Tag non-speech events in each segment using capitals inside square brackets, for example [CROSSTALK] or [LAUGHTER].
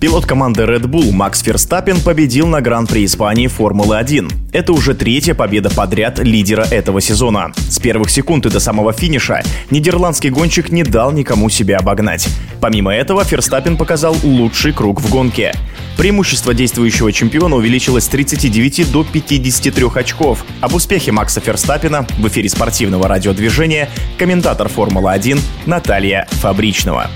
Пилот команды Red Bull Макс Ферстаппин победил на Гран-при Испании Формулы-1. Это уже третья победа подряд лидера этого сезона. С первых секунд и до самого финиша нидерландский гонщик не дал никому себя обогнать. Помимо этого, Ферстаппин показал лучший круг в гонке. Преимущество действующего чемпиона увеличилось с 39 до 53 очков. Об успехе Макса Ферстаппина в эфире спортивного радиодвижения комментатор Формулы-1 Наталья Фабричного.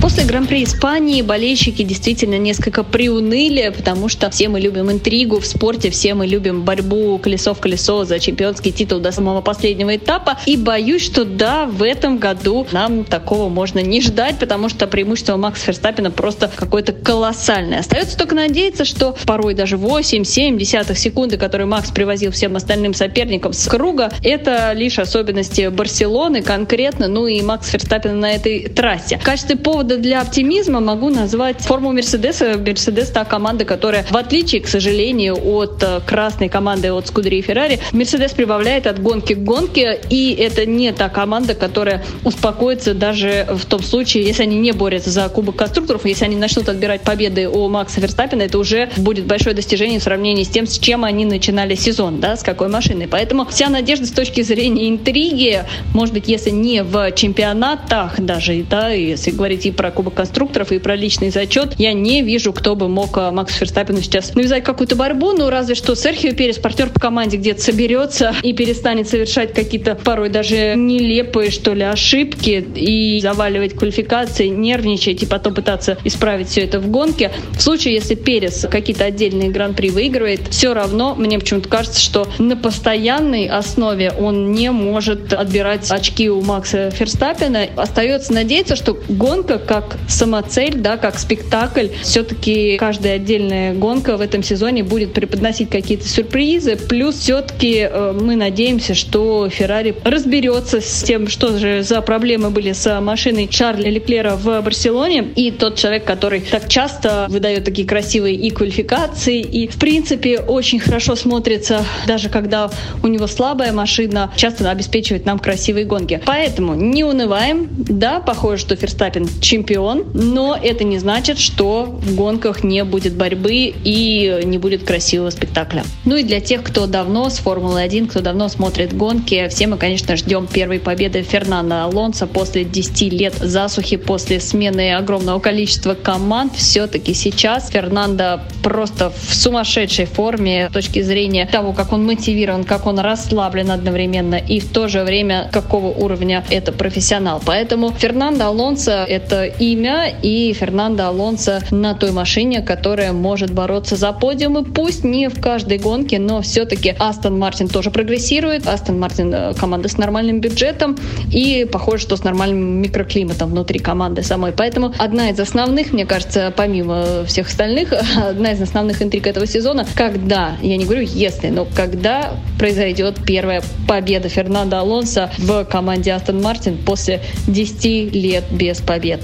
После Гран-при Испании болельщики действительно несколько приуныли, потому что все мы любим интригу в спорте, все мы любим борьбу колесо в колесо за чемпионский титул до самого последнего этапа. И боюсь, что да, в этом году нам такого можно не ждать, потому что преимущество Макса Ферстаппина просто какое-то колоссальное. Остается только надеяться, что порой даже 8-7 десятых секунды, которые Макс привозил всем остальным соперникам с круга, это лишь особенности Барселоны конкретно, ну и Макс Ферстаппин на этой трассе. В качестве повода повода для оптимизма могу назвать форму Мерседеса. Мерседес та команда, которая, в отличие, к сожалению, от э, красной команды от Скудери и Феррари, Мерседес прибавляет от гонки к гонке, и это не та команда, которая успокоится даже в том случае, если они не борются за Кубок конструкторов, если они начнут отбирать победы у Макса Верстаппина, это уже будет большое достижение в сравнении с тем, с чем они начинали сезон, да, с какой машиной. Поэтому вся надежда с точки зрения интриги, может быть, если не в чемпионатах даже, да, если говорить и про Кубок конструкторов, и про личный зачет, я не вижу, кто бы мог э, Максу Ферстаппину сейчас навязать какую-то борьбу, ну разве что Серхио Перес, партнер по команде, где-то соберется и перестанет совершать какие-то порой даже нелепые, что ли, ошибки и заваливать квалификации, нервничать и потом пытаться исправить все это в гонке. В случае, если Перес какие-то отдельные гран-при выигрывает, все равно мне почему-то кажется, что на постоянной основе он не может отбирать очки у Макса Ферстаппина. Остается надеяться, что гонка как самоцель, да, как спектакль. Все-таки каждая отдельная гонка в этом сезоне будет преподносить какие-то сюрпризы. Плюс все-таки э, мы надеемся, что Феррари разберется с тем, что же за проблемы были с машиной Шарля Леклера в Барселоне. И тот человек, который так часто выдает такие красивые и квалификации, и в принципе очень хорошо смотрится, даже когда у него слабая машина, часто обеспечивает нам красивые гонки. Поэтому не унываем. Да, похоже, что Ферстаппин чемпион чемпион, но это не значит, что в гонках не будет борьбы и не будет красивого спектакля. Ну и для тех, кто давно с Формулы-1, кто давно смотрит гонки, все мы, конечно, ждем первой победы Фернандо Алонса после 10 лет засухи, после смены огромного количества команд. Все-таки сейчас Фернандо просто в сумасшедшей форме с точки зрения того, как он мотивирован, как он расслаблен одновременно и в то же время какого уровня это профессионал. Поэтому Фернандо Алонсо — это имя и Фернандо Алонсо на той машине, которая может бороться за подиумы. Пусть не в каждой гонке, но все-таки Астон Мартин тоже прогрессирует. Астон Мартин э, команда с нормальным бюджетом и похоже, что с нормальным микроклиматом внутри команды самой. Поэтому одна из основных, мне кажется, помимо всех остальных, [LAUGHS] одна из основных интриг этого сезона, когда, я не говорю если, но когда произойдет первая победа Фернандо Алонсо в команде Астон Мартин после 10 лет без побед.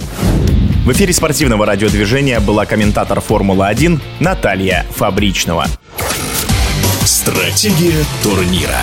В эфире спортивного радиодвижения была комментатор Формулы-1 Наталья Фабричного. Стратегия турнира.